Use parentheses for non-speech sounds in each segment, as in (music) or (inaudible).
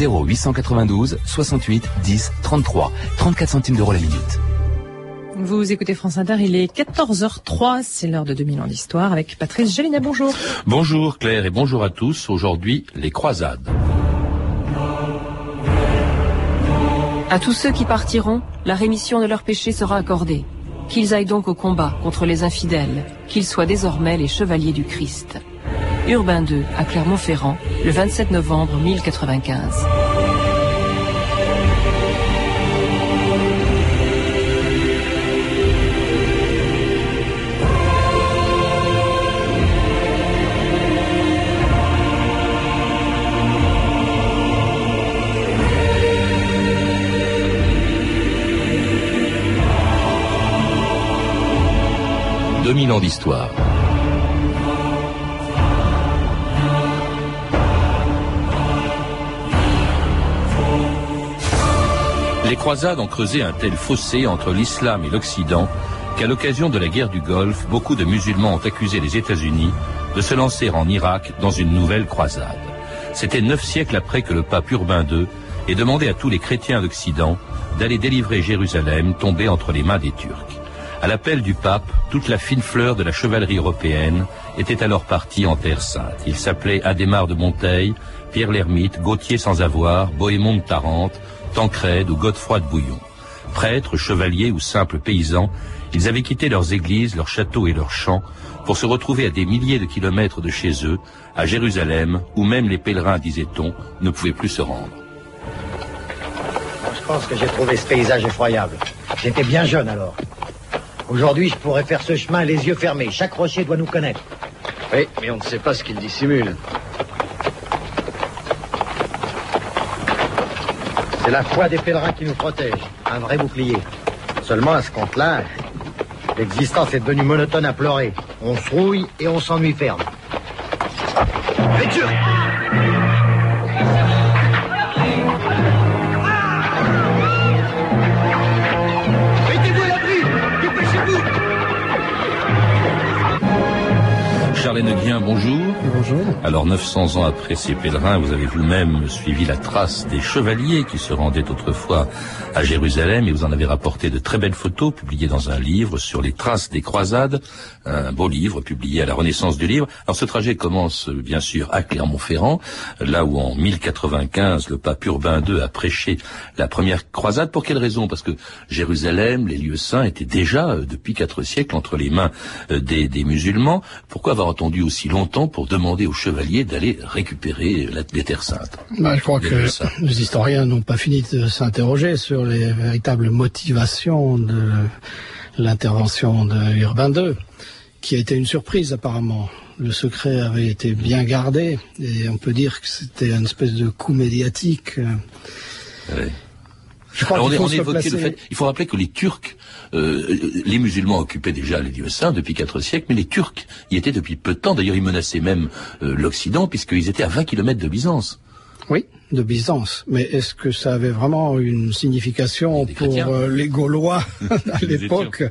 0892 68 10 33. 34 centimes d'euros la minute. Vous écoutez France Inter, il est 14h03, c'est l'heure de 2000 ans d'histoire avec Patrice Gélinet, bonjour. Bonjour Claire et bonjour à tous. Aujourd'hui, les croisades. À tous ceux qui partiront, la rémission de leurs péchés sera accordée. Qu'ils aillent donc au combat contre les infidèles, qu'ils soient désormais les chevaliers du Christ. Urbain II à Clermont-Ferrand, le 27 novembre 1095. 2000 ans d'histoire. Les croisades ont creusé un tel fossé entre l'islam et l'Occident qu'à l'occasion de la guerre du Golfe, beaucoup de musulmans ont accusé les États-Unis de se lancer en Irak dans une nouvelle croisade. C'était neuf siècles après que le pape Urbain II ait demandé à tous les chrétiens d'Occident d'aller délivrer Jérusalem tombée entre les mains des Turcs. À l'appel du pape, toute la fine fleur de la chevalerie européenne était alors partie en Terre Sainte. Ils s'appelaient Adhémar de Monteil, Pierre l'Ermite, Gauthier sans avoir, Bohémond de Tarente, Tancrède ou Godefroy de Bouillon. Prêtres, chevaliers ou simples paysans, ils avaient quitté leurs églises, leurs châteaux et leurs champs pour se retrouver à des milliers de kilomètres de chez eux, à Jérusalem, où même les pèlerins, disait-on, ne pouvaient plus se rendre. Je pense que j'ai trouvé ce paysage effroyable. J'étais bien jeune alors. Aujourd'hui, je pourrais faire ce chemin les yeux fermés. Chaque rocher doit nous connaître. Oui, mais on ne sait pas ce qu'il dissimule. C'est la foi des pèlerins qui nous protège. Un vrai bouclier. Seulement, à ce compte-là, l'existence est devenue monotone à pleurer. On se rouille et on s'ennuie ferme. Charles Henneguien, bonjour. Alors 900 ans après ces pèlerins, vous avez vous-même suivi la trace des chevaliers qui se rendaient autrefois à Jérusalem et vous en avez rapporté de très belles photos publiées dans un livre sur les traces des croisades, un beau livre publié à la Renaissance du livre. Alors ce trajet commence bien sûr à Clermont-Ferrand, là où en 1095 le pape Urbain II a prêché la première croisade. Pour quelle raison? Parce que Jérusalem, les lieux saints étaient déjà euh, depuis quatre siècles entre les mains euh, des musulmans. Pourquoi avoir attendu aussi longtemps pour demander aux chevaliers d'aller récupérer la, les terres saintes bah, Je crois Les que les historiens n'ont pas fini de s'interroger sur les véritables motivations de l'intervention de Urbain II, qui a été une surprise apparemment. Le secret avait été bien gardé et on peut dire que c'était une espèce de coup médiatique. Ouais. Je crois Alors, on, évoquait le fait, il faut rappeler que les Turcs, euh, les musulmans occupaient déjà les lieux saints depuis quatre siècles, mais les Turcs y étaient depuis peu de temps. D'ailleurs, ils menaçaient même euh, l'Occident puisqu'ils étaient à 20 kilomètres de Byzance. Oui, de Byzance. Mais est-ce que ça avait vraiment une signification pour euh, les Gaulois (laughs) à l'époque?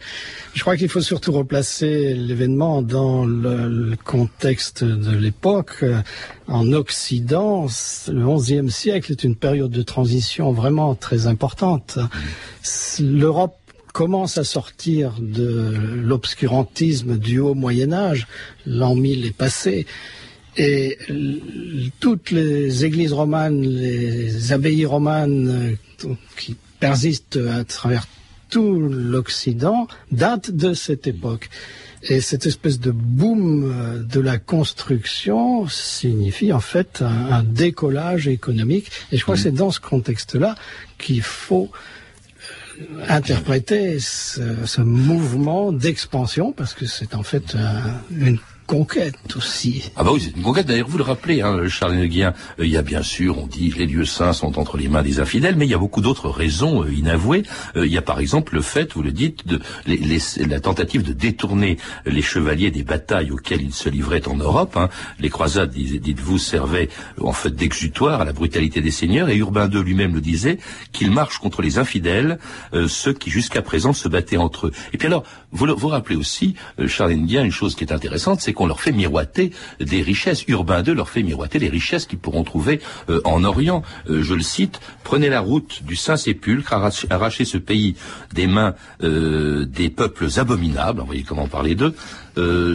Je crois qu'il faut surtout replacer l'événement dans le, le contexte de l'époque. En Occident, le XIe siècle est une période de transition vraiment très importante. L'Europe commence à sortir de l'obscurantisme du haut Moyen Âge. L'an 1000 est passé. Et toutes les églises romanes, les abbayes romanes euh, qui persistent à travers tout l'Occident datent de cette époque. Et cette espèce de boom euh, de la construction signifie en fait un, un décollage économique. Et je crois que c'est dans ce contexte-là qu'il faut euh, interpréter ce, ce mouvement d'expansion, parce que c'est en fait un- une conquête aussi. Ah bah oui, c'est une conquête. D'ailleurs, vous le rappelez, hein, Charles Henneguien, euh, il y a bien sûr, on dit, les lieux saints sont entre les mains des infidèles, mais il y a beaucoup d'autres raisons euh, inavouées. Euh, il y a par exemple le fait, vous le dites, de les- les- la tentative de détourner les chevaliers des batailles auxquelles ils se livraient en Europe. hein. Les croisades, dites-vous, servaient en fait d'exutoire à la brutalité des seigneurs, et Urbain II lui-même le disait, qu'il marche contre les infidèles, ceux qui jusqu'à présent se battaient entre eux. Et puis alors, vous vous rappelez aussi, Charles Henneguien, une chose qui est intéressante, c'est qu'on leur fait miroiter des richesses. Urbain II leur fait miroiter les richesses qu'ils pourront trouver euh, en Orient. Euh, je le cite, prenez la route du Saint-Sépulcre, arrachez, ce pays des mains euh, des peuples abominables, vous voyez comment parler d'eux,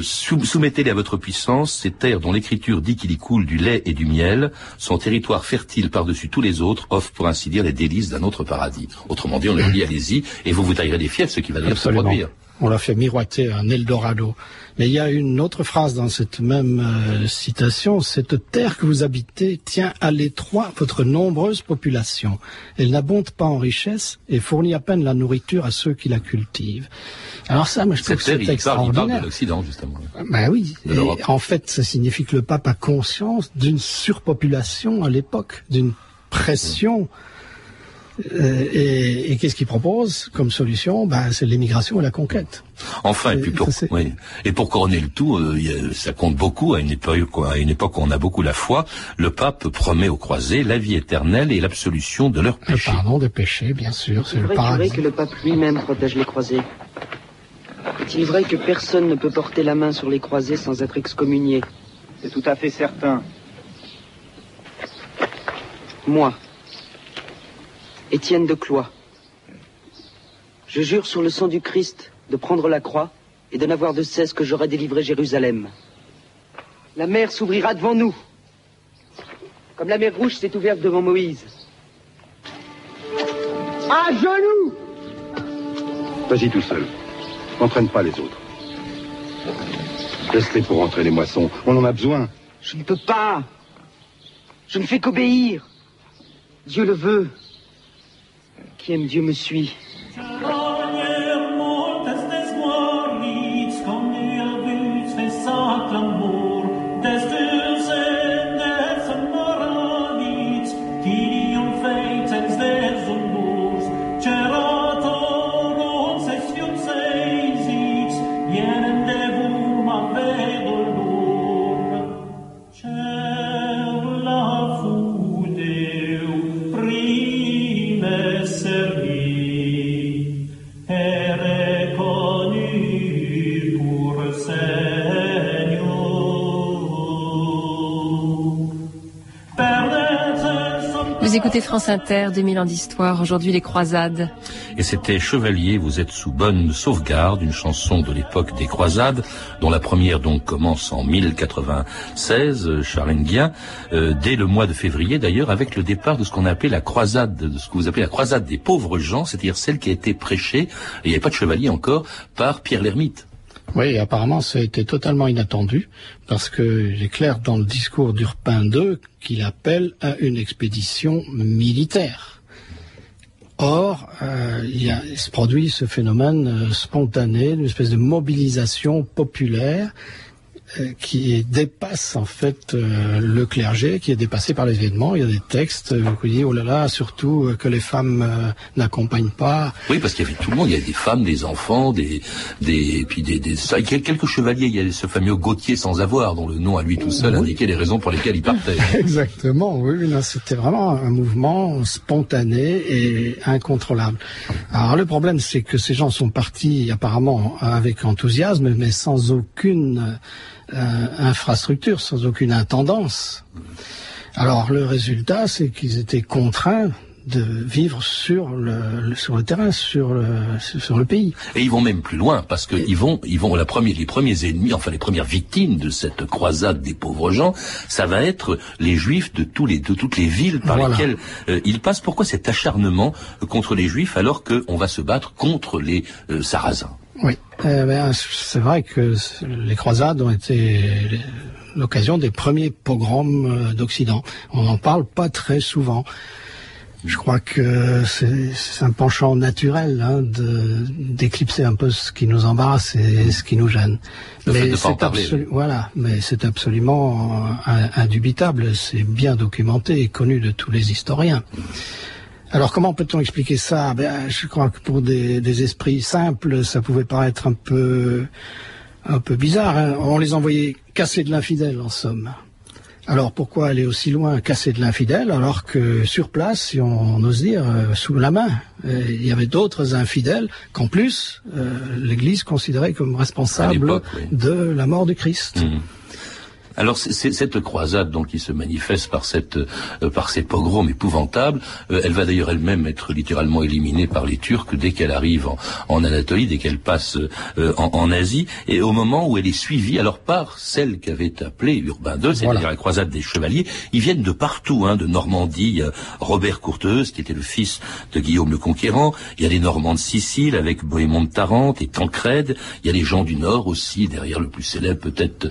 soumettez-les à votre puissance, ces terres dont l'écriture dit qu'il y coule du lait et du miel, son territoire fertile par-dessus tous les autres, offre pour ainsi dire les délices d'un autre paradis. Autrement dit, on leur dit (clears throat) allez-y, et vous vous taillerez des fiefs, ce qui va d'ailleurs se produire on l'a fait miroiter un Eldorado. Mais il y a une autre phrase dans cette même euh, citation, cette terre que vous habitez tient à l'étroit votre nombreuse population. Elle n'abonde pas en richesse et fournit à peine la nourriture à ceux qui la cultivent. Alors ça, moi, je trouve que c'est extraordinaire. Il parle de l'Occident, justement. Ben oui. en fait, ça signifie que le pape a conscience d'une surpopulation à l'époque, d'une pression euh, et, et qu'est-ce qu'il propose comme solution? Ben, C'est l'immigration et la conquête. Enfin, et puis pour, oui. et pour couronner le tout, euh, ça compte beaucoup à une époque, à une époque où on a beaucoup la foi. Le pape promet aux croisés la vie éternelle et l'absolution de leurs péchés. Le pardon des péchés, bien sûr. C'est vrai que le pape lui-même protège les croisés? Est-il vrai que personne ne peut porter la main sur les croisés sans être excommunié? C'est tout à fait certain. Moi, Étienne de Cloix. Je jure sur le sang du Christ de prendre la croix et de n'avoir de cesse que j'aurai délivré Jérusalem. La mer s'ouvrira devant nous, comme la mer rouge s'est ouverte devant Moïse. À genoux Vas-y tout seul. N'entraîne pas les autres. Laisse-les pour rentrer les moissons. On en a besoin. Je ne peux pas. Je ne fais qu'obéir. Dieu le veut. Qui aime Dieu me suit. Écoutez France Inter, 2000 ans d'histoire, aujourd'hui les croisades. Et c'était Chevalier, vous êtes sous bonne sauvegarde, une chanson de l'époque des croisades, dont la première donc commence en 1096, Charles euh, dès le mois de février d'ailleurs, avec le départ de ce qu'on appelait la croisade, de ce que vous appelez la croisade des pauvres gens, c'est-à-dire celle qui a été prêchée, il n'y avait pas de chevalier encore, par Pierre l'Ermite. Oui, apparemment, ça a été totalement inattendu, parce que il est clair dans le discours d'Urpin II qu'il appelle à une expédition militaire. Or, euh, il, se produit ce phénomène euh, spontané, une espèce de mobilisation populaire qui dépasse en fait euh, le clergé, qui est dépassé par les événements. Il y a des textes euh, qui disent oh là là, surtout que les femmes n'accompagnent pas. Oui, parce qu'il y avait tout le monde. Il y a des femmes, des enfants, des des puis des, des quelques chevaliers. Il y a ce fameux Gauthier sans avoir, dont le nom à lui tout seul indiquait les raisons pour lesquelles il partait. (laughs) Exactement. Oui, c'était vraiment un mouvement spontané et incontrôlable. Alors le problème, c'est que ces gens sont partis apparemment avec enthousiasme, mais sans aucune euh, infrastructure, sans aucune intendance. Alors le résultat, c'est qu'ils étaient contraints de vivre sur le, sur le terrain, sur le, sur le pays. Et ils vont même plus loin parce que ils vont ils vont la première les premiers ennemis, enfin les premières victimes de cette croisade des pauvres gens, ça va être les juifs de tous les de toutes les villes par lesquelles euh, ils passent. Pourquoi cet acharnement contre les juifs alors qu'on va se battre contre les euh, sarrasins? Oui, eh ben, c'est vrai que les croisades ont été l'occasion des premiers pogroms euh, d'Occident. On n'en parle pas très souvent. Je crois que c'est un penchant naturel hein, d'éclipser un peu ce qui nous embarrasse et ce qui nous gêne. mais c'est voilà, mais c'est absolument euh, indubitable, c'est bien documenté et connu de tous les historiens. Alors comment peut-on expliquer ça? Ben, Je crois que pour des, esprits simples, ça pouvait paraître un peu, un peu bizarre. Hein. On les envoyait casser de l'infidèle, en somme. Alors pourquoi aller aussi loin, casser de l'infidèle, alors que sur place, si on, ose dire, euh, sous la main, euh, il y avait d'autres infidèles qu'en plus euh, l'Église considérait comme responsable de la mort du Christ. Mmh. Alors c'est cette croisade donc qui se manifeste par cette euh, par ces pogroms épouvantables, euh, elle va d'ailleurs elle-même être littéralement éliminée par les Turcs dès qu'elle arrive en, Anatolie, dès qu'elle passe euh, en, Asie, et au moment où elle est suivie alors par celle qu'avait appelée Urbain II, c'est-à-dire la croisade des chevaliers, ils viennent de partout, hein, de Normandie, Robert Courteuse qui était le fils de Guillaume le Conquérant, il y a les Normands de Sicile avec Bohémond de Tarente et Tancrède, il y a les gens du Nord aussi, derrière le plus célèbre peut-être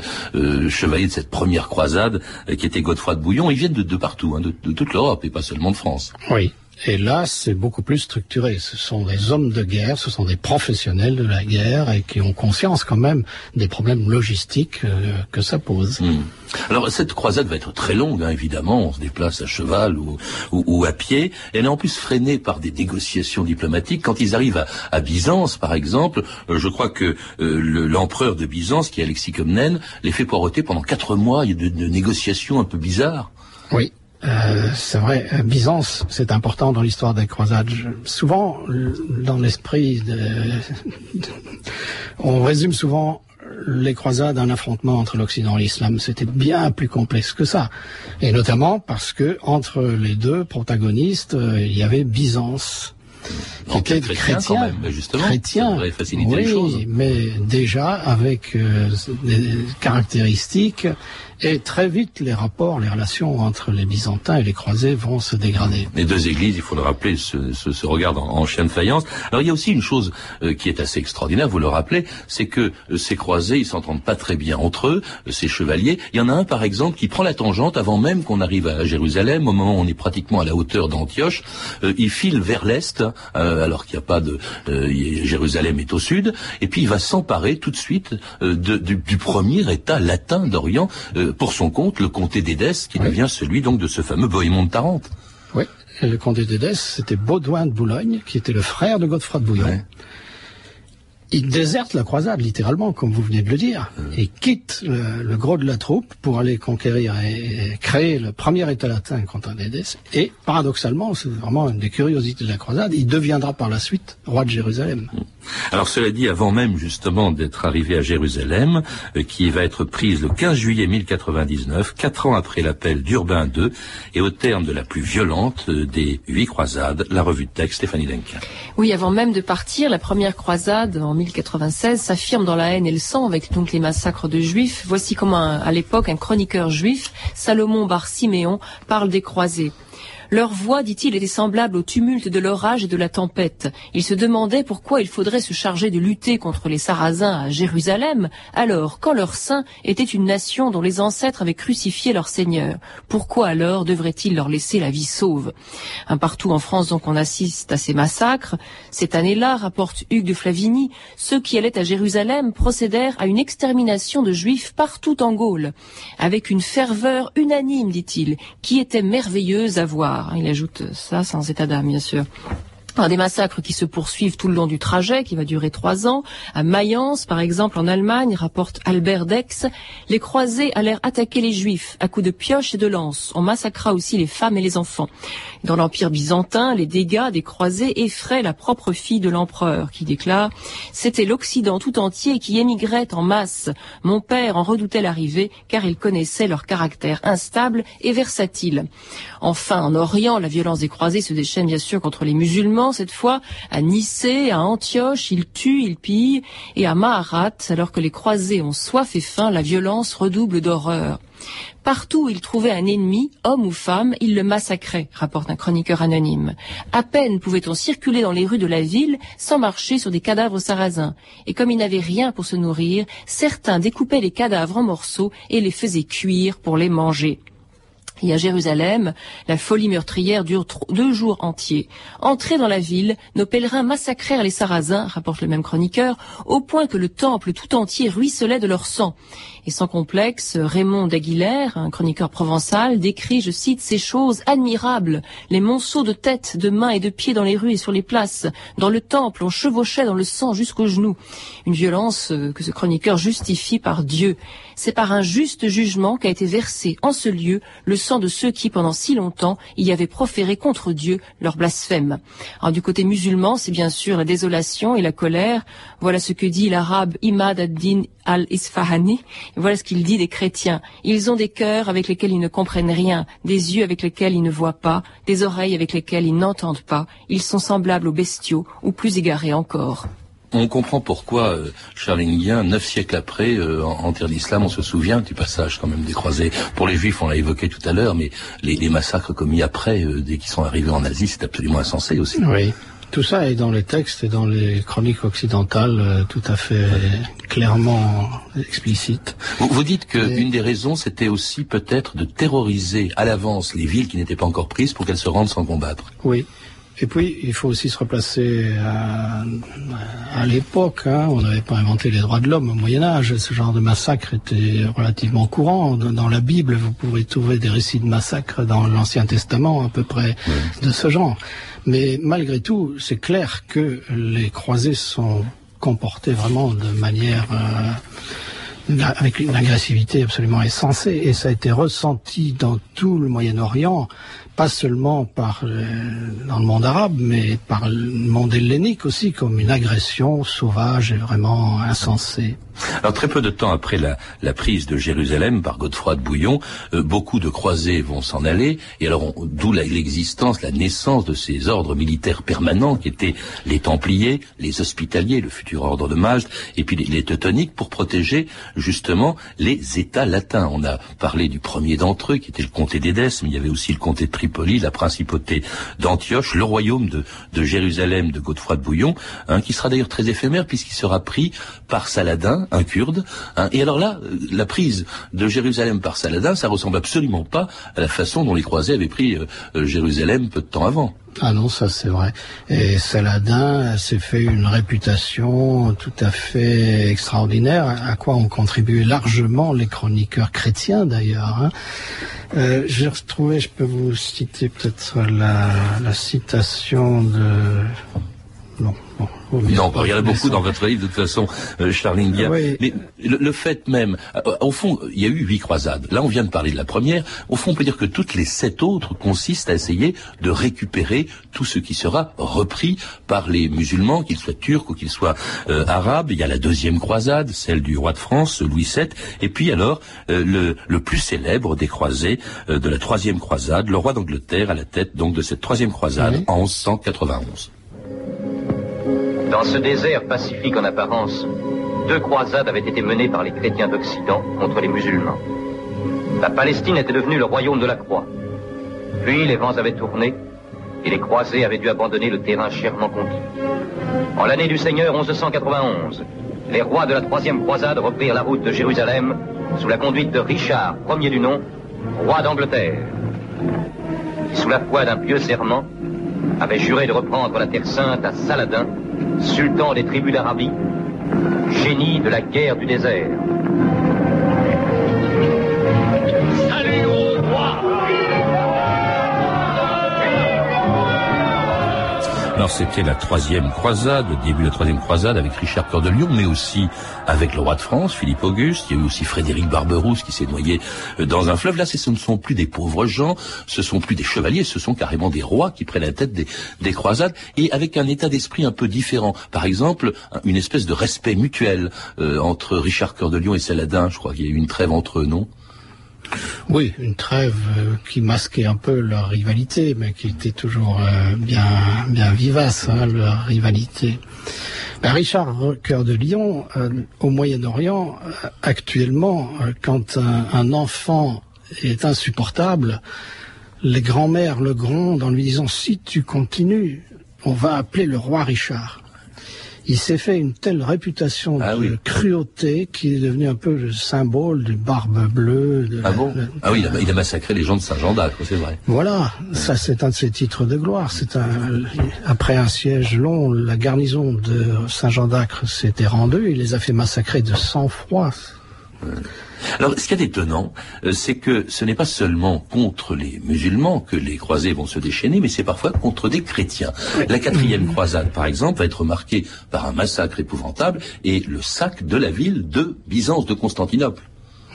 chevalier cette première croisade euh, qui était Godefroy de Bouillon. Ils viennent de, partout, hein, de, toute l'Europe et pas seulement de France. Oui. Et là, c'est beaucoup plus structuré. Ce sont des hommes de guerre, ce sont des professionnels de la guerre et qui ont conscience quand même des problèmes logistiques euh, que ça pose. Hmm. Alors cette croisade va être très longue, hein, évidemment. On se déplace à cheval ou, ou, à pied. Elle est en plus freinée par des négociations diplomatiques. Quand ils arrivent à, Byzance, par exemple, euh, je crois que euh, l'empereur de Byzance, qui est Alexis Comnène, les fait poireauter pendant quatre mois. Il y a de, de négociations un peu bizarres. Oui, euh, c'est vrai, Byzance, c'est important dans l'histoire des croisades. souvent, dans l'esprit, de, on résume souvent les croisades un affrontement entre l'Occident et l'Islam. C'était bien plus complexe que ça, et notamment parce que entre les deux protagonistes, euh, il y avait Byzance. Qui était chrétien, quand même, justement. Chrétien, oui, les choses. mais déjà avec euh, des caractéristiques et très vite, les rapports, les relations entre les Byzantins et les croisés vont se dégrader. Les deux églises, il faut le rappeler, se, se, regardent en, chien de faïence. Alors il y a aussi une chose euh, qui est assez extraordinaire, vous le rappelez, c'est que euh, ces croisés, ils s'entendent pas très bien entre eux, euh, ces chevaliers. Il y en a un, par exemple, qui prend la tangente avant même qu'on arrive à Jérusalem, au moment où on est pratiquement à la hauteur d'Antioche. il file vers l'est, alors qu'il n'y a pas de... Jérusalem est au sud, et puis il va s'emparer tout de suite de, du, du, premier État latin d'Orient pour son compte le comté d'Édesse, qui devient celui donc de ce fameux Bohémond de Tarente. Oui, et le comté d'Édesse, c'était Baudouin de Boulogne, qui était le frère de Godefroy de Bouillon il déserte la croisade, littéralement, comme vous venez de le dire, et quitte le, gros de la troupe pour aller conquérir et, créer le premier État latin contre Dédès. Et paradoxalement, c'est vraiment une des curiosités de la croisade, il deviendra par la suite roi de Jérusalem. Alors cela dit, avant même justement d'être arrivé à Jérusalem, euh, qui va être prise le 15 juillet 1099, quatre ans après l'appel d'Urbain II, et au terme de la plus violente euh, des huit croisades, la revue de texte Stéphanie Denkin. Oui, avant même de partir, la première croisade en 1096 s'affirme dans la haine et le sang avec donc les massacres de juifs. Voici comment à l'époque un chroniqueur juif, Salomon bar Siméon, parle des croisés. Leur voix, dit-il, était semblable au tumulte de l'orage et de la tempête. Ils se demandaient pourquoi il faudrait se charger de lutter contre les Sarrasins à Jérusalem, alors quand leur sein était une nation dont les ancêtres avaient crucifié leur Seigneur. Pourquoi alors devraient-ils leur laisser la vie sauve? Un Partout en France, donc, on assiste à ces massacres. Cette année-là, rapporte Hugues de Flavigny, ceux qui allaient à Jérusalem procédèrent à une extermination de Juifs partout en Gaule, avec une ferveur unanime, dit-il, qui était merveilleuse à voir. Hein, il ajoute ça sans état d'âme, bien sûr des massacres qui se poursuivent tout le long du trajet, qui va durer trois ans. À Mayence, par exemple, en Allemagne, rapporte Albert Dex, les croisés allèrent attaquer les juifs à coups de pioches et de lances. On massacra aussi les femmes et les enfants. Dans l'Empire byzantin, les dégâts des croisés effraient la propre fille de l'empereur, qui déclare « C'était l'Occident tout entier qui émigrait en masse. Mon père en redoutait l'arrivée, car il connaissait leur caractère instable et versatile. » Enfin, en Orient, la violence des croisés se déchaîne bien sûr contre les musulmans, cette fois à Nicée, à Antioche, ils tuent, ils pillent, et à Maharat, alors que les croisés ont soif et faim, la violence redouble d'horreur. Partout où il trouvait un ennemi, homme ou femme, il le massacrait, rapporte un chroniqueur anonyme. À peine pouvait-on circuler dans les rues de la ville sans marcher sur des cadavres sarrasins. Et comme il n'avait rien pour se nourrir, certains découpaient les cadavres en morceaux et les faisaient cuire pour les manger. Et à Jérusalem, la folie meurtrière dure deux jours entiers. Entrés dans la ville, nos pèlerins massacrèrent les Sarrasins, rapporte le même chroniqueur, au point que le temple tout entier ruisselait de leur sang. Et sans complexe, Raymond d'Aguilère, un chroniqueur provençal, décrit, je cite, ces choses admirables, les monceaux de têtes, de mains et de pieds dans les rues et sur les places. Dans le temple, on chevauchait dans le sang jusqu'aux genoux. Une violence euh, que ce chroniqueur justifie par Dieu. C'est par un juste jugement qu'a été versé en ce lieu le sang de ceux qui, pendant si longtemps, y avaient proféré contre Dieu leur blasphème. Alors, du côté musulman, c'est bien sûr la désolation et la colère. Voilà ce que dit l'arabe Imad ad-Din al-Isfahani. Voilà ce qu'il dit des chrétiens. Ils ont des cœurs avec lesquels ils ne comprennent rien, des yeux avec lesquels ils ne voient pas, des oreilles avec lesquelles ils n'entendent pas. Ils sont semblables aux bestiaux, ou plus égarés encore. On comprend pourquoi euh, Charles neuf siècles après, euh, en terre d'islam, on se souvient du passage quand même des croisés. Pour les juifs, on l'a évoqué tout à l'heure, mais les, massacres commis après, euh, dès qu'ils sont arrivés en Asie, c'est absolument insensé aussi. Oui. Tout ça est dans les textes et dans les chroniques occidentales euh, tout à fait clairement explicite. Vous, vous dites qu'une des raisons, c'était aussi peut-être de terroriser à l'avance les villes qui n'étaient pas encore prises pour qu'elles se rendent sans combattre. Oui. Et puis, il faut aussi se replacer à, à l'époque. Hein, on n'avait pas inventé les droits de l'homme au Moyen Âge. Ce genre de massacre était relativement courant. Dans la Bible, vous pouvez trouver des récits de massacres dans l'Ancien Testament à peu près de ce genre. Mais malgré tout, c'est clair que les croisés sont comportés vraiment de manière... Euh, avec une agressivité absolument insensée, et ça a été ressenti dans tout le Moyen-Orient pas seulement par euh, dans le monde arabe, mais par le monde hellénique aussi, comme une agression sauvage et vraiment insensée. Alors très peu de temps après la, prise de Jérusalem par Godefroy de Bouillon, euh, beaucoup de croisés vont s'en aller, et alors d'où l'existence, la naissance de ces ordres militaires permanents qui étaient les Templiers, les Hospitaliers, le futur ordre de Majesté, et puis les, les, Teutoniques pour protéger justement les États latins. On a parlé du premier d'entre eux qui était le comté d'Édesse, mais il y avait aussi le comté de Tripoli, la principauté d'Antioche, le royaume de, de, Jérusalem de Godefroy de Bouillon, hein, qui sera d'ailleurs très éphémère puisqu'il sera pris par Saladin, un Kurde. Hein. Et alors là, euh, la prise de Jérusalem par Saladin, ça ressemble absolument pas à la façon dont les croisés avaient pris euh, euh, Jérusalem peu de temps avant. Ah non, ça c'est vrai. Et Saladin s'est fait une réputation tout à fait extraordinaire, à quoi ont contribué largement les chroniqueurs chrétiens d'ailleurs. Hein. Euh, J'ai retrouvé, je peux vous citer peut-être la, la citation de... Non, non, il y en a beaucoup dans votre livre, de toute façon, euh, Charlingia. Mais le, fait même, euh, au fond, il y a eu huit croisades. Là, on vient de parler de la première. Au fond, on peut dire que toutes les sept autres consistent à essayer de récupérer tout ce qui sera repris par les musulmans, qu'ils soient turcs ou qu'ils soient euh, arabes. Il y a la deuxième croisade, celle du roi de France, Louis VII. Et puis alors, le, le, plus célèbre des croisés de la troisième croisade, le roi d'Angleterre à la tête donc de cette troisième croisade en 1191. Dans ce désert pacifique en apparence, deux croisades avaient été menées par les chrétiens d'Occident contre les musulmans. La Palestine était devenue le royaume de la croix. Puis les vents avaient tourné et les croisés avaient dû abandonner le terrain chèrement conquis. En l'année du Seigneur 1191, les rois de la troisième croisade reprirent la route de Jérusalem sous la conduite de Richard, premier du nom, roi d'Angleterre, sous la foi d'un pieux serment, avait juré de reprendre la Terre Sainte à Saladin, sultan des tribus d'Arabie, génie de la guerre du désert. Alors c'était la troisième croisade, le début de la troisième croisade avec Richard Cœur de Lion, mais aussi avec le roi de France, Philippe Auguste. Il y a eu aussi Frédéric Barberousse qui s'est noyé euh, dans un fleuve. Là, ce ne sont plus des pauvres gens, ce sont plus des chevaliers, ce sont carrément des rois qui prennent la tête des, croisades et avec un état d'esprit un peu différent. Par exemple, une espèce de respect mutuel euh, entre Richard Cœur de et Saladin. Je crois qu'il y a eu une trêve entre eux, non? Oui, une trêve euh, qui masquait un peu leur rivalité, mais qui était toujours euh, bien, bien vivace, hein, leur rivalité. Ben, Richard Cœur de Lion, euh, au Moyen-Orient, actuellement, quand un, enfant est insupportable, les grands-mères le grondent en lui disant si tu continues, on va appeler le roi Richard il s'est fait une telle réputation ah de cruauté qu'il est devenu un peu le symbole du barbe bleue. ah bon Ah oui, il a, massacré les gens de Saint-Jean d'Acre, c'est vrai. Voilà, ça c'est un de ses titres de gloire. C'est un après un siège long, la garnison de Saint-Jean d'Acre s'était rendue, il les a fait massacrer de sang-froid. Alors, ce qui est étonnant, euh, c'est que ce n'est pas seulement contre les musulmans que les croisés vont se déchaîner, mais c'est parfois contre des chrétiens. La quatrième croisade, par exemple, va être marquée par un massacre épouvantable et le sac de la ville de Byzance, de Constantinople.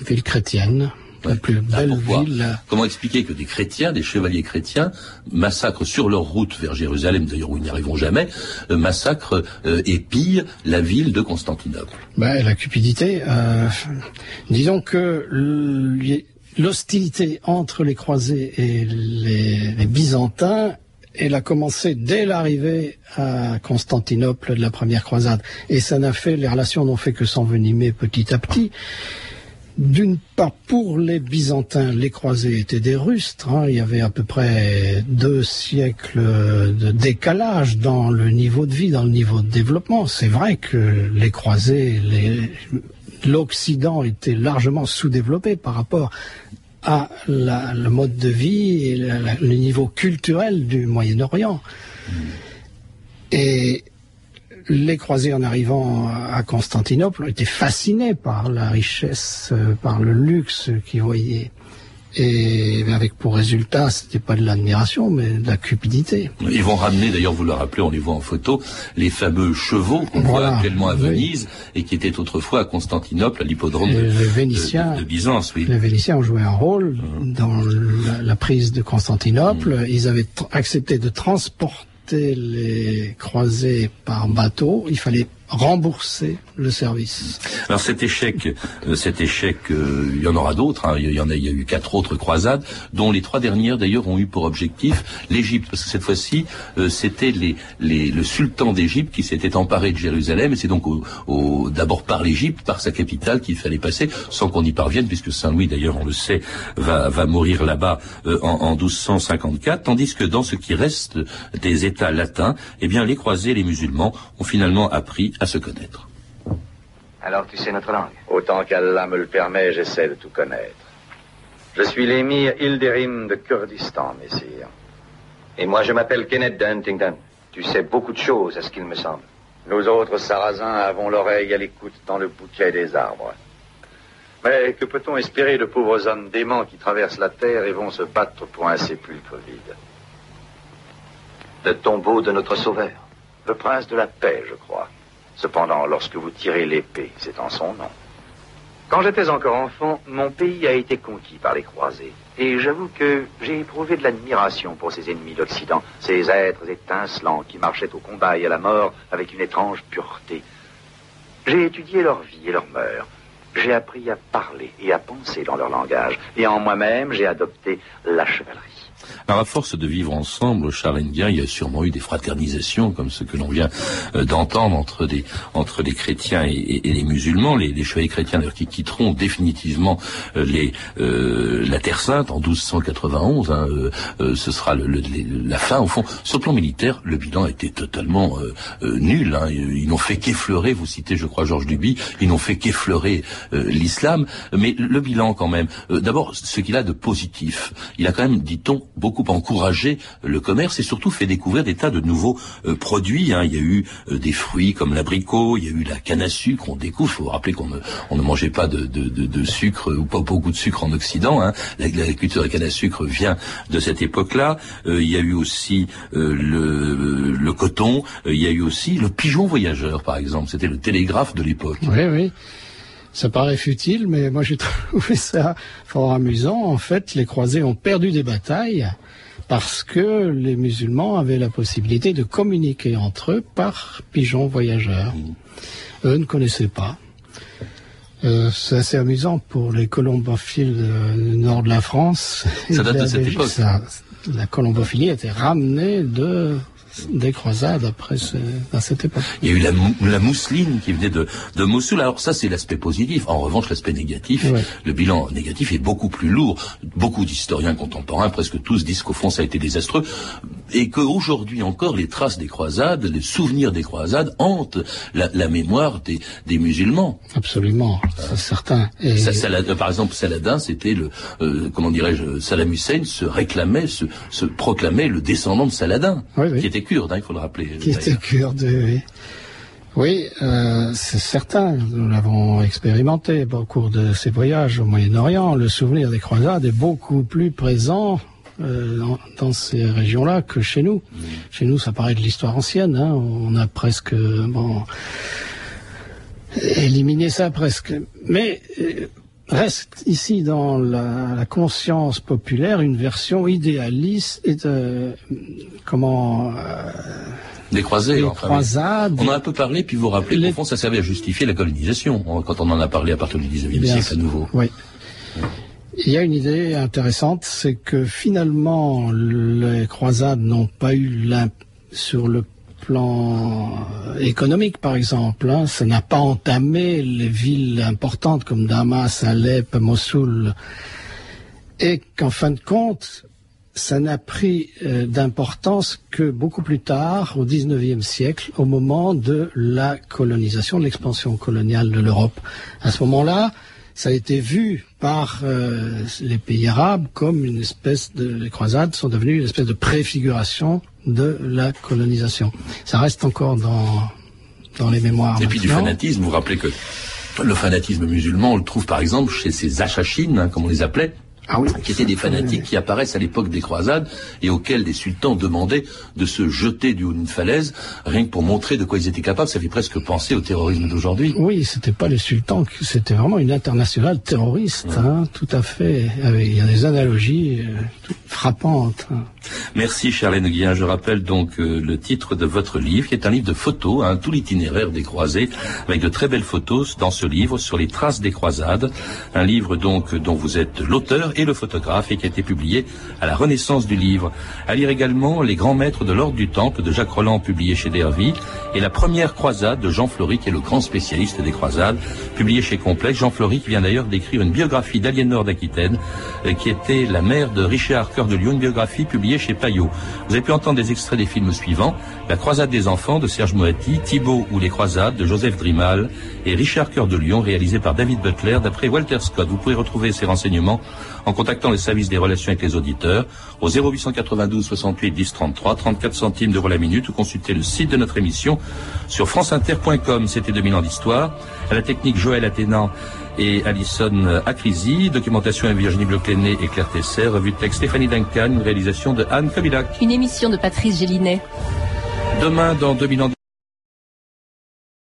Ville chrétienne. La plus belle pourquoi ville. Comment expliquer que des chrétiens, des chevaliers chrétiens, massacrent sur leur route vers Jérusalem, d'ailleurs où ils n'y arriveront jamais, euh, massacrent euh, et pillent la ville de Constantinople? Ben, la cupidité. euh, disons que l'hostilité entre les croisés et les, les byzantins, elle a commencé dès l'arrivée à Constantinople de la première croisade. Et ça n'a fait, les relations n'ont fait que s'envenimer petit à petit. D'une part, pour les Byzantins, les croisés étaient des rustres. hein. Il y avait à peu près deux siècles de décalage dans le niveau de vie, dans le niveau de développement. C'est vrai que les croisés, l'Occident était largement sous-développé par rapport à la- le mode de vie et la- la- le niveau culturel du Moyen-Orient. Et les croisés en arrivant à Constantinople ont été fascinés par la richesse, euh, par le luxe qu'ils voyaient. Et avec pour résultat, c'était pas de l'admiration, mais de la cupidité. Ils vont ramener, d'ailleurs, vous le rappelez, on les voit en photo, les fameux chevaux qu'on voit actuellement à oui. Venise et qui étaient autrefois à Constantinople, à l'hippodrome de, les de- Vénitiens, de- Byzance, oui. les Vénitiens ont joué un rôle dans la, la prise de Constantinople. Ils avaient accepté de transporter les croisés par bateau. Il fallait rembourser le service. Alors cet échec, euh, cet échec, euh, il y en aura d'autres. hein. Il y en a, il y a eu quatre autres croisades, dont les trois dernières d'ailleurs ont eu pour objectif l'Égypte, parce que cette fois-ci, euh, c'était les, les, le sultan d'Égypte qui s'était emparé de Jérusalem, et c'est donc au, au- d'abord par l'Égypte, par sa capitale, qu'il fallait passer, sans qu'on y parvienne, puisque Saint Louis, d'ailleurs, on le sait, va, va mourir là-bas euh, en, en 1254, tandis que dans ce qui reste des États latins, eh bien, les croisés, les musulmans, ont finalement appris à se connaître. Alors tu sais notre langue Autant qu'Allah me le permet, j'essaie de tout connaître. Je suis l'émir Hilderim de Kurdistan, messire. Et moi je m'appelle Kenneth de Huntington. Tu sais beaucoup de choses, à ce qu'il me semble. Nous autres Sarrasins avons l'oreille à l'écoute dans le bouquet des arbres. Mais que peut-on espérer de pauvres hommes déments qui traversent la terre et vont se battre pour un sépulcre vide? Le tombeau de notre sauveur. Le prince de la paix, je crois. Cependant, lorsque vous tirez l'épée, c'est en son nom. Quand j'étais encore enfant, mon pays a été conquis par les croisés. Et j'avoue que j'ai éprouvé de l'admiration pour ces ennemis d'Occident, ces êtres étincelants qui marchaient au combat et à la mort avec une étrange pureté. J'ai étudié leur vie et leurs mœurs. J'ai appris à parler et à penser dans leur langage. Et en moi-même, j'ai adopté la chevalerie. Alors à force de vivre ensemble, Charles Indien, il y a sûrement eu des fraternisations comme ce que l'on vient euh, d'entendre entre des entre les chrétiens et, et- et les musulmans, les, les chevaliers chrétiens d'ailleurs qui quitteront définitivement euh, les euh, la Terre Sainte en 1291. hein, euh, euh, ce sera le- le- la fin. Au fond, sur le plan militaire, le bilan été totalement euh, nul. hein. Ils n'ont fait qu'effleurer. Vous citez, je crois, Georges Duby. Ils n'ont fait qu'effleurer l'islam. Mais le bilan, quand même. D'abord, ce qu'il a de positif, il a quand même, dit-on, beaucoup encouragé le commerce et surtout fait découvrir des tas de nouveaux euh, produits. hein. Il y a eu euh, des fruits comme l'abricot, il y a eu la canne à sucre. On découvre, faut rappeler qu'on ne, on ne mangeait pas de, de, de, de sucre ou pas beaucoup de sucre en Occident. Hein. La culture de canne à sucre vient de cette époque-là. Euh, il y a eu aussi euh, le, le coton. Euh, il y a eu aussi le pigeon voyageur, par exemple. C'était le télégraphe de l'époque. Oui, oui. Ça paraît futile, mais moi j'ai (laughs) trouvé ça fort amusant. En fait, les croisés ont perdu des batailles parce que les musulmans avaient la possibilité de communiquer entre eux par pigeons voyageurs. Eux ne connaissaient pas. Euh, c'est assez amusant pour les colombophiles du nord de la France. Ça date de cette époque. ça- la colombophilie était ramenée de des croisades après à cette époque. Il y a eu la, mou- la mousseline qui venait de, de Mossoul. Alors ça, c'est l'aspect positif. En revanche, l'aspect négatif, Ouais. le bilan négatif est beaucoup plus lourd. Beaucoup d'historiens contemporains, presque tous, disent qu'au fond, ça a été désastreux. Et qu'aujourd'hui encore, les traces des croisades, les souvenirs des croisades hantent la, la mémoire des, des musulmans. Absolument, c'est certain. Et Ça- Saladin, par exemple, Saladin, c'était le, euh, comment dirais-je, Saddam Hussein se réclamait, se, se proclamait le descendant de Saladin, Oui, oui. qui était kurde, hein, il faut le rappeler. qui était kurde. Oui. Oui, euh, c'est certain. Nous l'avons expérimenté au cours de ces voyages au Moyen-Orient. Le souvenir des croisades est beaucoup plus présent euh, dans, dans, ces régions-là que chez nous. Chez nous, ça paraît de l'histoire ancienne. Hein. On a presque bon éliminé ça presque. Mais euh, reste ici dans la, la, conscience populaire une version idéaliste et de comment euh, des croisés. Des croisades. On a un peu parlé, puis vous rappelez les... qu'au fond, ça servait à justifier la colonisation, quand on en a parlé à partir du 19e siècle à nouveau. Oui. Il y a une idée intéressante, c'est que finalement, les croisades n'ont pas eu sur le plan économique, par exemple. Hein, ça n'a pas entamé les villes importantes comme Damas, Alep, Mossoul. Et qu'en fin de compte, ça n'a pris euh, d'importance que beaucoup plus tard, au XIXe siècle, au moment de la colonisation, de l'expansion coloniale de l'Europe. À ce moment-là, ça a été vu par euh, les pays arabes comme une espèce de... Les croisades sont devenues une espèce de préfiguration de la colonisation. Ça reste encore dans, dans les mémoires. Et puis du fanatisme, vous vous rappelez que le fanatisme musulman, on le trouve par exemple chez ces achachines, hein, comme on les appelait, ah oui. qui étaient des fanatiques qui apparaissent à l'époque des croisades et auxquels des sultans demandaient de se jeter du haut d'une falaise, rien que pour montrer de quoi ils étaient capables. Ça fait presque penser au terrorisme d'aujourd'hui. Oui, c'était pas les sultans, c'était vraiment une internationale terroriste, hein, tout à fait. Il y a des analogies euh, frappantes. Hein. Merci Charlène Guillain. Je rappelle donc euh, le titre de votre livre, qui est un livre de photos, hein, tout l'itinéraire des croisés, avec de très belles photos dans ce livre sur les traces des croisades. Un livre donc dont vous êtes l'auteur et le photographe et qui a été publié à la Renaissance du livre. À lire également Les grands maîtres de l'ordre du Temple de Jacques Roland publié chez Dervy et La première croisade de Jean Fleury qui est le grand spécialiste des croisades publié chez Complexe. Jean Fleury qui vient d'ailleurs d'écrire une biographie d'Aliénor d'Aquitaine euh, qui était la mère de Richard Cœur de Lion, une biographie publiée chez Payot. Vous avez pu entendre des extraits des films suivants La croisade des enfants de Serge Moati, Thibault ou les croisades de Joseph Drimal et Richard Cœur de Lion réalisé par David Butler d'après Walter Scott. Vous pouvez retrouver ces renseignements en contactant les services des relations avec les auditeurs au 0892 68 10 33, 34 centimes d'euros la minute ou consulter le site de notre émission sur franceinter.com. C'était 2000 ans d'histoire. À la technique Joël Athénan et Alison Acrisi, documentation avec Virginie Bloclenet et Claire Tesser, revue de texte Stéphanie Duncan, une réalisation de Anne Kabilac. Une émission de Patrice Gélinet. Demain, dans 2000 ans